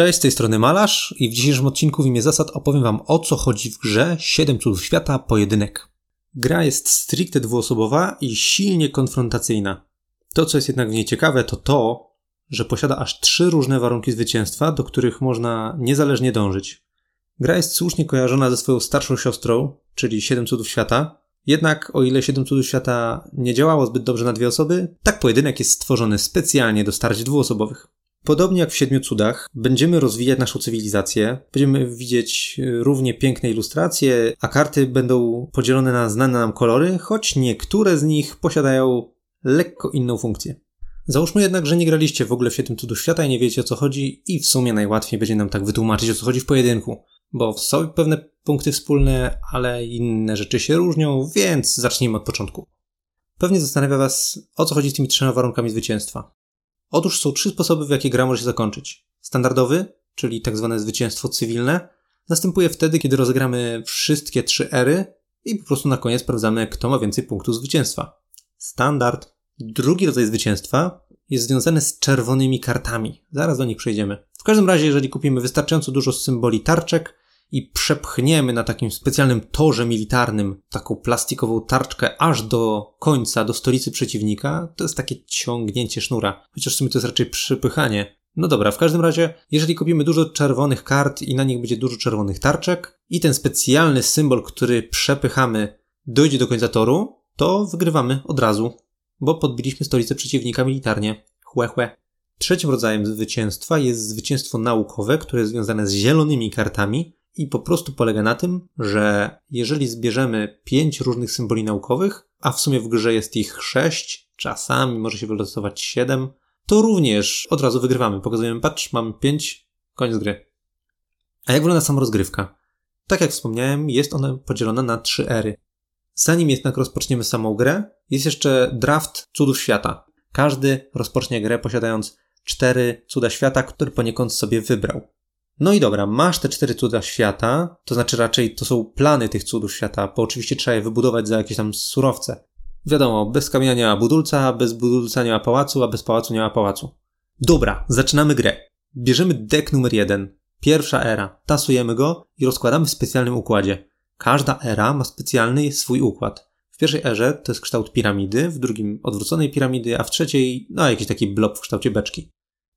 Cześć, z tej strony Malarz i w dzisiejszym odcinku w imię zasad opowiem wam o co chodzi w grze 7 cudów świata pojedynek. Gra jest stricte dwuosobowa i silnie konfrontacyjna. To co jest jednak w niej ciekawe to to, że posiada aż trzy różne warunki zwycięstwa, do których można niezależnie dążyć. Gra jest słusznie kojarzona ze swoją starszą siostrą, czyli 7 cudów świata, jednak o ile 7 cudów świata nie działało zbyt dobrze na dwie osoby, tak pojedynek jest stworzony specjalnie do starć dwuosobowych. Podobnie jak w Siedmiu Cudach, będziemy rozwijać naszą cywilizację, będziemy widzieć e, równie piękne ilustracje, a karty będą podzielone na znane nam kolory, choć niektóre z nich posiadają lekko inną funkcję. Załóżmy jednak, że nie graliście w ogóle w Siedmiu Cudów Świata i nie wiecie o co chodzi i w sumie najłatwiej będzie nam tak wytłumaczyć o co chodzi w pojedynku, bo są pewne punkty wspólne, ale inne rzeczy się różnią, więc zacznijmy od początku. Pewnie zastanawia Was, o co chodzi z tymi trzema warunkami zwycięstwa. Otóż są trzy sposoby, w jakie gra może się zakończyć. Standardowy, czyli tak zwane zwycięstwo cywilne, następuje wtedy, kiedy rozegramy wszystkie trzy ery i po prostu na koniec sprawdzamy, kto ma więcej punktów zwycięstwa. Standard. Drugi rodzaj zwycięstwa jest związany z czerwonymi kartami. Zaraz do nich przejdziemy. W każdym razie, jeżeli kupimy wystarczająco dużo symboli tarczek i przepchniemy na takim specjalnym torze militarnym taką plastikową tarczkę aż do końca, do stolicy przeciwnika, to jest takie ciągnięcie sznura. Chociaż w sumie to jest raczej przypychanie. No dobra, w każdym razie, jeżeli kupimy dużo czerwonych kart i na nich będzie dużo czerwonych tarczek i ten specjalny symbol, który przepychamy, dojdzie do końca toru, to wygrywamy od razu, bo podbiliśmy stolicę przeciwnika militarnie. Chłe, chłe. Trzecim rodzajem zwycięstwa jest zwycięstwo naukowe, które jest związane z zielonymi kartami, i po prostu polega na tym, że jeżeli zbierzemy pięć różnych symboli naukowych, a w sumie w grze jest ich sześć, czasami może się wylosować siedem, to również od razu wygrywamy. Pokazujemy, patrz, mamy pięć, koniec gry. A jak wygląda sama rozgrywka? Tak jak wspomniałem, jest ona podzielona na trzy ery. Zanim jednak rozpoczniemy samą grę, jest jeszcze draft cudów świata. Każdy rozpocznie grę posiadając cztery cuda świata, które poniekąd sobie wybrał. No i dobra, masz te cztery cuda świata, to znaczy raczej to są plany tych cudów świata, bo oczywiście trzeba je wybudować za jakieś tam surowce. Wiadomo, bez kamienia nie ma budulca, bez budulca nie ma pałacu, a bez pałacu nie ma pałacu. Dobra, zaczynamy grę. Bierzemy deck numer jeden. Pierwsza era. Tasujemy go i rozkładamy w specjalnym układzie. Każda era ma specjalny swój układ. W pierwszej erze to jest kształt piramidy, w drugim odwróconej piramidy, a w trzeciej, no jakiś taki blob w kształcie beczki.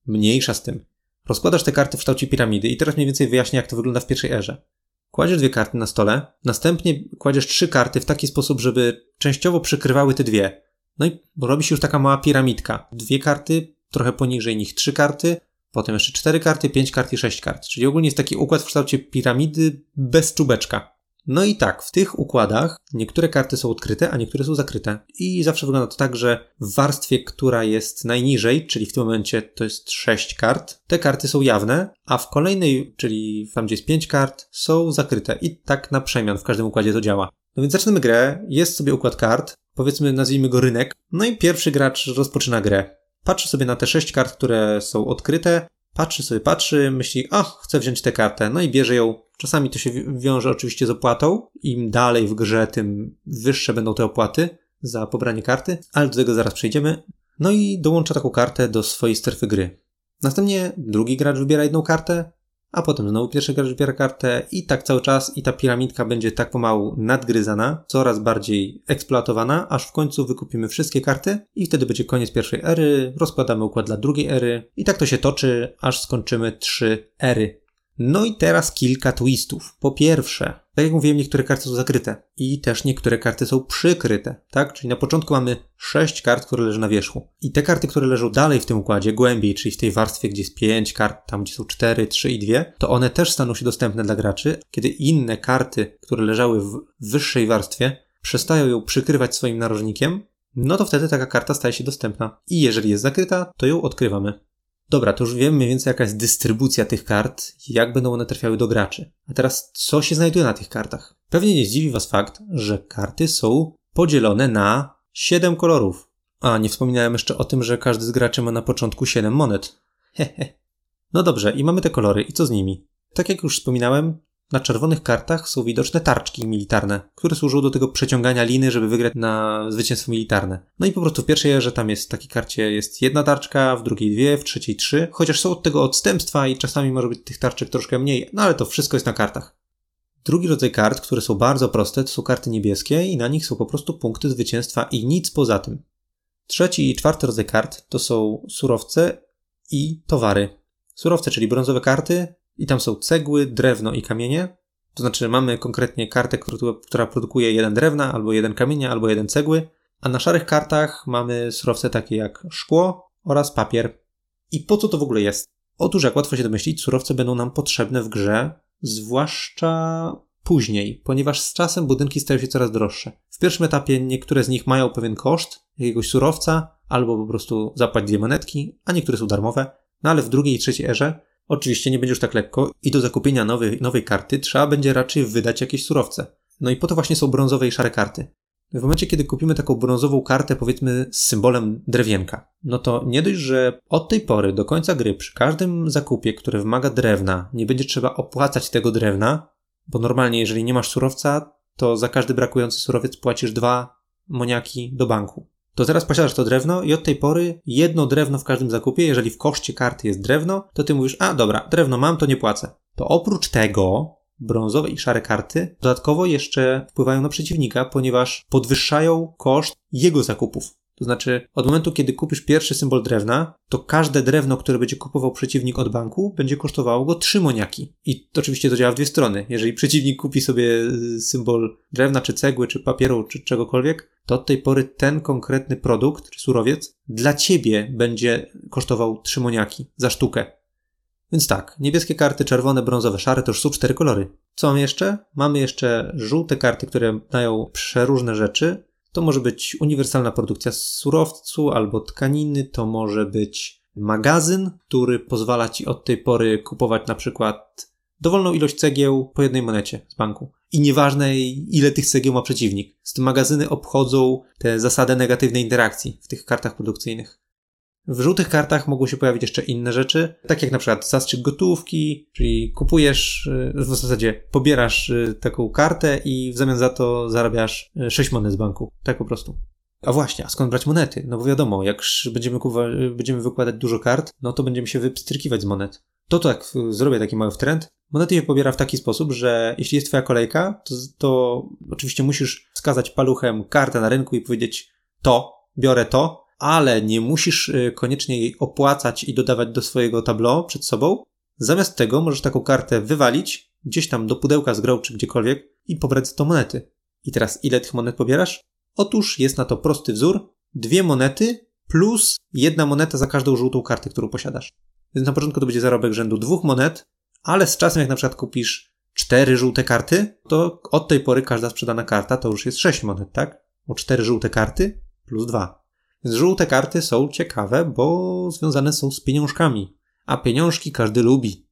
Mniejsza z tym. Rozkładasz te karty w kształcie piramidy i teraz mniej więcej wyjaśnię, jak to wygląda w pierwszej erze. Kładziesz dwie karty na stole, następnie kładziesz trzy karty w taki sposób, żeby częściowo przykrywały te dwie. No i robi się już taka mała piramidka. Dwie karty, trochę poniżej nich trzy karty, potem jeszcze cztery karty, pięć kart i sześć kart. Czyli ogólnie jest taki układ w kształcie piramidy bez czubeczka. No i tak, w tych układach niektóre karty są odkryte, a niektóre są zakryte. I zawsze wygląda to tak, że w warstwie, która jest najniżej, czyli w tym momencie to jest 6 kart, te karty są jawne, a w kolejnej, czyli tam gdzie jest 5 kart, są zakryte. I tak na przemian w każdym układzie to działa. No więc zaczynamy grę, jest sobie układ kart, powiedzmy nazwijmy go rynek, no i pierwszy gracz rozpoczyna grę. Patrzy sobie na te 6 kart, które są odkryte, patrzy sobie, patrzy, myśli, a, chcę wziąć tę kartę, no i bierze ją. Czasami to się wiąże oczywiście z opłatą. Im dalej w grze, tym wyższe będą te opłaty za pobranie karty, ale do tego zaraz przejdziemy. No i dołącza taką kartę do swojej strefy gry. Następnie drugi gracz wybiera jedną kartę, a potem znowu pierwszy gracz wybiera kartę i tak cały czas i ta piramidka będzie tak pomału nadgryzana, coraz bardziej eksploatowana, aż w końcu wykupimy wszystkie karty i wtedy będzie koniec pierwszej ery, rozkładamy układ dla drugiej ery i tak to się toczy, aż skończymy trzy ery. No i teraz kilka twistów. Po pierwsze, tak jak mówiłem, niektóre karty są zakryte i też niektóre karty są przykryte, tak? Czyli na początku mamy 6 kart, które leżą na wierzchu. I te karty, które leżą dalej w tym układzie, głębiej, czyli w tej warstwie, gdzie jest 5 kart, tam gdzie są 4, 3 i 2, to one też staną się dostępne dla graczy, kiedy inne karty, które leżały w wyższej warstwie, przestają ją przykrywać swoim narożnikiem, no to wtedy taka karta staje się dostępna. I jeżeli jest zakryta, to ją odkrywamy. Dobra, to już wiemy mniej więcej jaka jest dystrybucja tych kart, jak będą one trafiały do graczy. A teraz, co się znajduje na tych kartach? Pewnie nie zdziwi Was fakt, że karty są podzielone na 7 kolorów. A, nie wspominałem jeszcze o tym, że każdy z graczy ma na początku 7 monet. Hehe. No dobrze, i mamy te kolory, i co z nimi? Tak jak już wspominałem, na czerwonych kartach są widoczne tarczki militarne, które służą do tego przeciągania liny, żeby wygrać na zwycięstwo militarne. No i po prostu w pierwszej erze tam jest w takiej karcie jest jedna tarczka, w drugiej dwie, w trzeciej trzy, chociaż są od tego odstępstwa i czasami może być tych tarczek troszkę mniej, no ale to wszystko jest na kartach. Drugi rodzaj kart, które są bardzo proste, to są karty niebieskie i na nich są po prostu punkty zwycięstwa i nic poza tym. Trzeci i czwarty rodzaj kart to są surowce i towary. Surowce, czyli brązowe karty, i tam są cegły, drewno i kamienie. To znaczy mamy konkretnie kartę, która produkuje jeden drewna, albo jeden kamienia, albo jeden cegły, a na szarych kartach mamy surowce takie jak szkło oraz papier. I po co to w ogóle jest? Otóż, jak łatwo się domyślić, surowce będą nam potrzebne w grze, zwłaszcza później, ponieważ z czasem budynki stają się coraz droższe. W pierwszym etapie niektóre z nich mają pewien koszt jakiegoś surowca, albo po prostu zapłać dwie monetki, a niektóre są darmowe, no ale w drugiej i trzeciej erze oczywiście nie będzie już tak lekko i do zakupienia nowej, nowej karty trzeba będzie raczej wydać jakieś surowce. No i po to właśnie są brązowe i szare karty. W momencie, kiedy kupimy taką brązową kartę, powiedzmy z symbolem drewienka, no to nie dość, że od tej pory do końca gry przy każdym zakupie, który wymaga drewna, nie będzie trzeba opłacać tego drewna, bo normalnie, jeżeli nie masz surowca, to za każdy brakujący surowiec płacisz dwa moniaki do banku. To teraz posiadasz to drewno i od tej pory jedno drewno w każdym zakupie, jeżeli w koszcie karty jest drewno, to ty mówisz, a dobra, drewno mam, to nie płacę. To oprócz tego brązowe i szare karty dodatkowo jeszcze wpływają na przeciwnika, ponieważ podwyższają koszt jego zakupów. To znaczy, od momentu, kiedy kupisz pierwszy symbol drewna, to każde drewno, które będzie kupował przeciwnik od banku, będzie kosztowało go 3 moniaki. I to oczywiście to działa w dwie strony. Jeżeli przeciwnik kupi sobie y, symbol drewna, czy cegły, czy papieru, czy czegokolwiek, to od tej pory ten konkretny produkt, czy surowiec, dla ciebie będzie kosztował 3 moniaki za sztukę. Więc tak, niebieskie karty, czerwone, brązowe, szare to już są cztery kolory. Co mamy jeszcze? Mamy jeszcze żółte karty, które dają przeróżne rzeczy. To może być uniwersalna produkcja surowcu albo tkaniny, to może być magazyn, który pozwala ci od tej pory kupować na przykład dowolną ilość cegieł po jednej monecie z banku. I nieważne ile tych cegieł ma przeciwnik. Z tym magazyny obchodzą tę zasadę negatywnej interakcji w tych kartach produkcyjnych. W żółtych kartach mogą się pojawić jeszcze inne rzeczy, tak jak na przykład zastrzyk gotówki, czyli kupujesz, y, w zasadzie pobierasz y, taką kartę i w zamian za to zarabiasz 6 y, monet z banku. Tak po prostu. A właśnie, a skąd brać monety? No bo wiadomo, jak będziemy, będziemy wykładać dużo kart, no to będziemy się wypstrykiwać z monet. To tak, zrobię taki mały trend. Monety się pobiera w taki sposób, że jeśli jest twoja kolejka, to, to oczywiście musisz wskazać paluchem kartę na rynku i powiedzieć to, biorę to, ale nie musisz y, koniecznie jej opłacać i dodawać do swojego tableau przed sobą. Zamiast tego możesz taką kartę wywalić gdzieś tam do pudełka z grą czy gdziekolwiek i pobrać to monety. I teraz ile tych monet pobierasz? Otóż jest na to prosty wzór. Dwie monety plus jedna moneta za każdą żółtą kartę, którą posiadasz. Więc na początku to będzie zarobek rzędu dwóch monet, ale z czasem jak na przykład kupisz cztery żółte karty, to od tej pory każda sprzedana karta to już jest sześć monet, tak? O cztery żółte karty plus dwa. Żółte karty są ciekawe, bo związane są z pieniążkami, a pieniążki każdy lubi.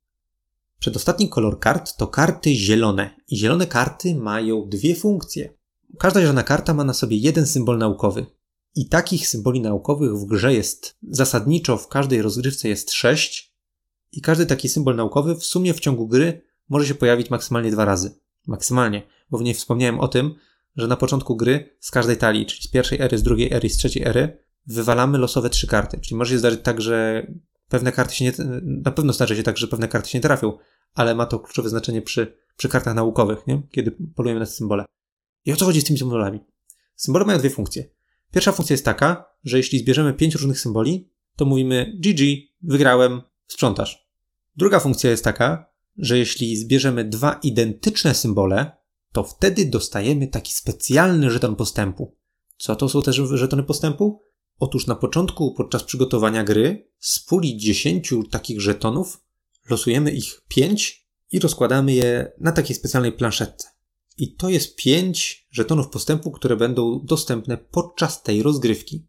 Przedostatni kolor kart to karty zielone i zielone karty mają dwie funkcje. Każda zielona karta ma na sobie jeden symbol naukowy. I takich symboli naukowych w grze jest zasadniczo w każdej rozgrywce jest sześć i każdy taki symbol naukowy w sumie w ciągu gry może się pojawić maksymalnie dwa razy. Maksymalnie, bo w niej wspomniałem o tym, że na początku gry z każdej talii, czyli z pierwszej ery, z drugiej ery, z trzeciej ery, wywalamy losowe trzy karty. Czyli może się zdarzyć tak, że pewne karty się nie, na pewno zdarzy się tak, że pewne karty się nie trafią, ale ma to kluczowe znaczenie przy, przy kartach naukowych, nie? kiedy polujemy na symbole. I o co chodzi z tymi symbolami? Symbole mają dwie funkcje. Pierwsza funkcja jest taka, że jeśli zbierzemy pięć różnych symboli, to mówimy GG, wygrałem, sprzątasz. Druga funkcja jest taka, że jeśli zbierzemy dwa identyczne symbole, to wtedy dostajemy taki specjalny żeton postępu. Co to są te żetony postępu? Otóż na początku, podczas przygotowania gry, z puli 10 takich żetonów losujemy ich 5 i rozkładamy je na takiej specjalnej planszetce. I to jest 5 żetonów postępu, które będą dostępne podczas tej rozgrywki.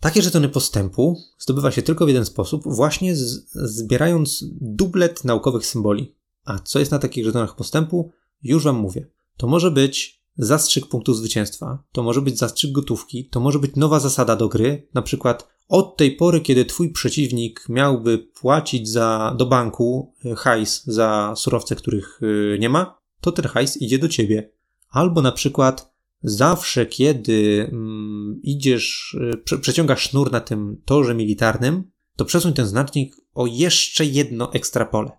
Takie żetony postępu zdobywa się tylko w jeden sposób, właśnie z, zbierając dublet naukowych symboli. A co jest na takich żetonach postępu? Już Wam mówię. To może być zastrzyk punktu zwycięstwa, to może być zastrzyk gotówki, to może być nowa zasada do gry, na przykład od tej pory, kiedy twój przeciwnik miałby płacić za, do banku e, hajs za surowce, których e, nie ma, to ten hajs idzie do ciebie. Albo na przykład zawsze, kiedy mm, idziesz, y, prze, przeciągasz sznur na tym torze militarnym, to przesuń ten znacznik o jeszcze jedno ekstra pole.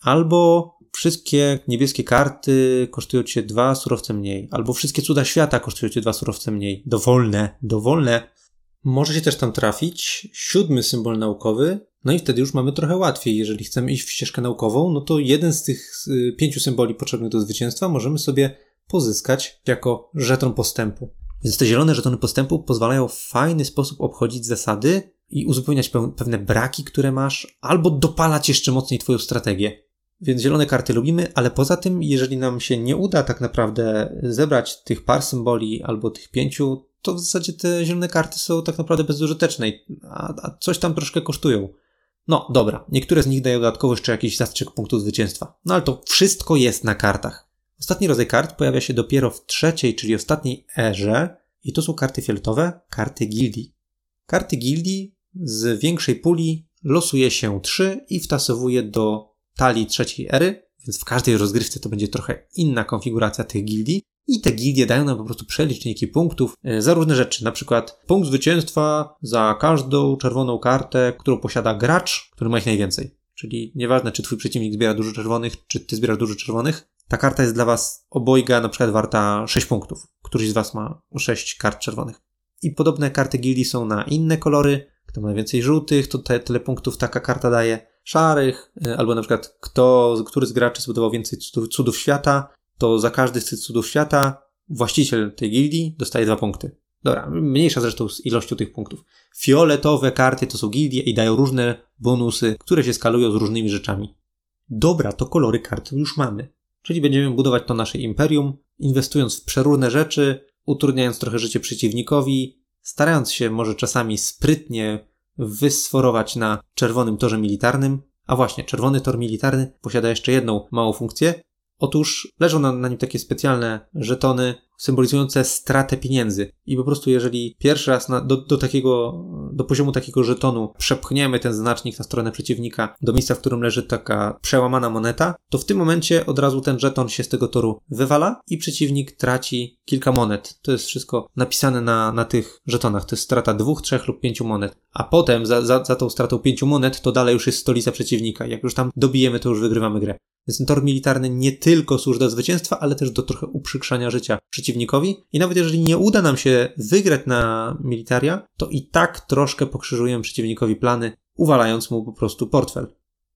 Albo wszystkie niebieskie karty kosztują cię dwa surowce mniej, albo wszystkie cuda świata kosztują cię dwa surowce mniej. Dowolne, dowolne. Może się też tam trafić siódmy symbol naukowy, no i wtedy już mamy trochę łatwiej. Jeżeli chcemy iść w ścieżkę naukową, no to jeden z tych y, pięciu symboli potrzebnych do zwycięstwa możemy sobie pozyskać jako żeton postępu. Więc te zielone żetony postępu pozwalają w fajny sposób obchodzić zasady i uzupełniać pewne braki, które masz, albo dopalać jeszcze mocniej twoją strategię. Więc zielone karty lubimy, ale poza tym, jeżeli nam się nie uda tak naprawdę zebrać tych par symboli albo tych pięciu, to w zasadzie te zielone karty są tak naprawdę bezużyteczne, a, a coś tam troszkę kosztują. No dobra, niektóre z nich dają dodatkowo jeszcze jakiś zastrzyk punktu zwycięstwa. No ale to wszystko jest na kartach. Ostatni rodzaj kart pojawia się dopiero w trzeciej, czyli ostatniej erze i to są karty fioletowe, karty gildii. Karty gildii z większej puli losuje się trzy i wtasowuje do talii trzeciej ery, więc w każdej rozgrywce to będzie trochę inna konfiguracja tych gildii. I te gildie dają nam po prostu przeliczniki punktów e, za różne rzeczy. Na przykład punkt zwycięstwa za każdą czerwoną kartę, którą posiada gracz, który ma ich najwięcej. Czyli nieważne, czy twój przeciwnik zbiera dużo czerwonych, czy ty zbierasz dużo czerwonych, ta karta jest dla was obojga na przykład warta 6 punktów. Któryś z was ma 6 kart czerwonych. I podobne karty gildii są na inne kolory. Kto ma więcej żółtych, to te, tyle punktów taka karta daje. Szarych, e, albo na przykład kto, który z graczy zbudował więcej cudów, cudów świata, to za każdy z tych cudów świata właściciel tej gildii dostaje dwa punkty. Dobra, mniejsza zresztą z ilością tych punktów. Fioletowe karty to są gildie i dają różne bonusy, które się skalują z różnymi rzeczami. Dobra, to kolory kart już mamy. Czyli będziemy budować to nasze imperium, inwestując w przeróżne rzeczy, utrudniając trochę życie przeciwnikowi, starając się może czasami sprytnie wysforować na czerwonym torze militarnym. A właśnie, czerwony tor militarny posiada jeszcze jedną małą funkcję, Otóż leżą na, na nim takie specjalne żetony symbolizujące stratę pieniędzy. I po prostu jeżeli pierwszy raz na, do, do takiego, do poziomu takiego żetonu przepchniemy ten znacznik na stronę przeciwnika do miejsca, w którym leży taka przełamana moneta, to w tym momencie od razu ten żeton się z tego toru wywala i przeciwnik traci kilka monet. To jest wszystko napisane na, na tych żetonach. To jest strata dwóch, trzech lub pięciu monet. A potem za, za, za tą stratą pięciu monet to dalej już jest stolica przeciwnika. Jak już tam dobijemy, to już wygrywamy grę. Więc ten tor militarny nie tylko służy do zwycięstwa, ale też do trochę uprzykrzania życia przeciwnikowi. I nawet jeżeli nie uda nam się wygrać na militaria, to i tak troszkę pokrzyżujemy przeciwnikowi plany, uwalając mu po prostu portfel.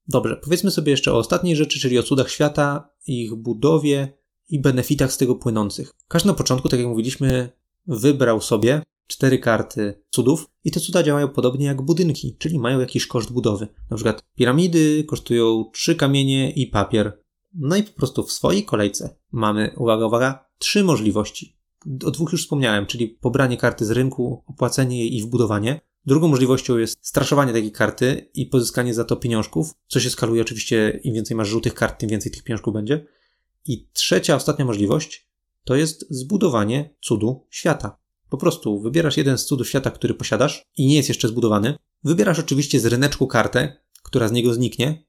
Dobrze, powiedzmy sobie jeszcze o ostatniej rzeczy, czyli o cudach świata, ich budowie i benefitach z tego płynących. Każdy na początku, tak jak mówiliśmy, wybrał sobie cztery karty cudów i te cuda działają podobnie jak budynki, czyli mają jakiś koszt budowy. Na przykład piramidy kosztują trzy kamienie i papier. No i po prostu w swojej kolejce mamy, uwaga, uwaga, trzy możliwości. O dwóch już wspomniałem, czyli pobranie karty z rynku, opłacenie jej i wbudowanie. Drugą możliwością jest straszowanie takiej karty i pozyskanie za to pieniążków, co się skaluje oczywiście, im więcej masz żółtych kart, tym więcej tych pieniążków będzie. I trzecia, ostatnia możliwość to jest zbudowanie cudu świata. Po prostu wybierasz jeden z cudów świata, który posiadasz i nie jest jeszcze zbudowany. Wybierasz oczywiście z ryneczku kartę, która z niego zniknie.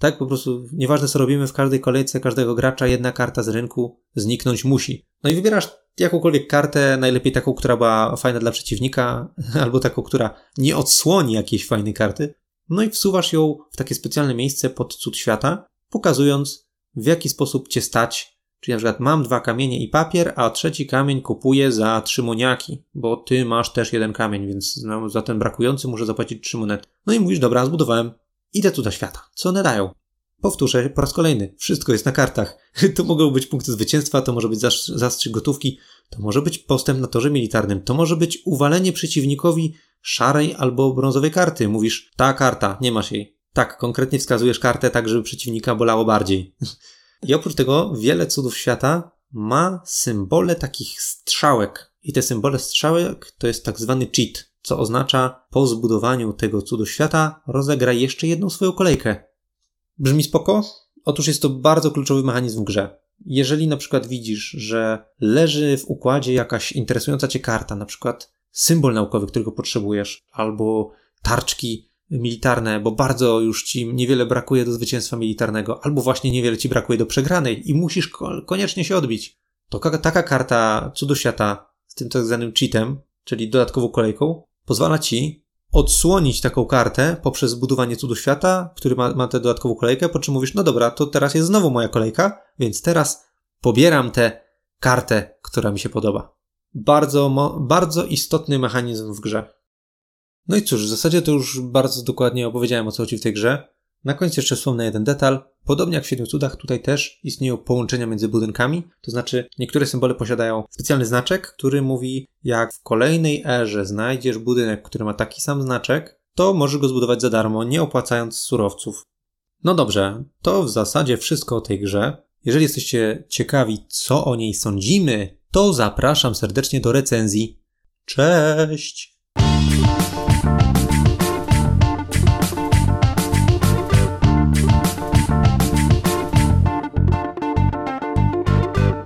Tak, po prostu nieważne co robimy w każdej kolejce każdego gracza, jedna karta z rynku zniknąć musi. No i wybierasz jakąkolwiek kartę, najlepiej taką, która była fajna dla przeciwnika, albo taką, która nie odsłoni jakiejś fajnej karty. No i wsuwasz ją w takie specjalne miejsce pod cud świata, pokazując w jaki sposób cię stać Czyli na przykład mam dwa kamienie i papier, a trzeci kamień kupuję za trzy moniaki, bo ty masz też jeden kamień, więc za ten brakujący muszę zapłacić trzy monety. No i mówisz, dobra, zbudowałem. Idę tu do świata. Co one dają? Powtórzę po raz kolejny. Wszystko jest na kartach. To mogą być punkty zwycięstwa, to może być zastrzyk gotówki, to może być postęp na torze militarnym, to może być uwalenie przeciwnikowi szarej albo brązowej karty. Mówisz, ta karta, nie masz jej. Tak, konkretnie wskazujesz kartę tak, żeby przeciwnika bolało bardziej. I oprócz tego wiele cudów świata ma symbole takich strzałek. I te symbole strzałek to jest tak zwany cheat, co oznacza po zbudowaniu tego cudu świata rozegraj jeszcze jedną swoją kolejkę. Brzmi spoko? Otóż jest to bardzo kluczowy mechanizm w grze. Jeżeli na przykład widzisz, że leży w układzie jakaś interesująca cię karta, na przykład symbol naukowy, którego potrzebujesz, albo tarczki militarne, bo bardzo już ci niewiele brakuje do zwycięstwa militarnego, albo właśnie niewiele ci brakuje do przegranej i musisz koniecznie się odbić. To taka karta cudu świata z tym tak zwanym cheatem, czyli dodatkową kolejką, pozwala ci odsłonić taką kartę poprzez budowanie cudu świata, który ma, ma tę dodatkową kolejkę, po czym mówisz, no dobra, to teraz jest znowu moja kolejka, więc teraz pobieram tę kartę, która mi się podoba. Bardzo, bardzo istotny mechanizm w grze. No i cóż, w zasadzie to już bardzo dokładnie opowiedziałem o co chodzi w tej grze. Na końcu jeszcze wspomnę jeden detal. Podobnie jak w Siedmiu Cudach, tutaj też istnieją połączenia między budynkami, to znaczy niektóre symbole posiadają specjalny znaczek, który mówi, jak w kolejnej erze znajdziesz budynek, który ma taki sam znaczek, to możesz go zbudować za darmo, nie opłacając surowców. No dobrze, to w zasadzie wszystko o tej grze. Jeżeli jesteście ciekawi, co o niej sądzimy, to zapraszam serdecznie do recenzji. Cześć!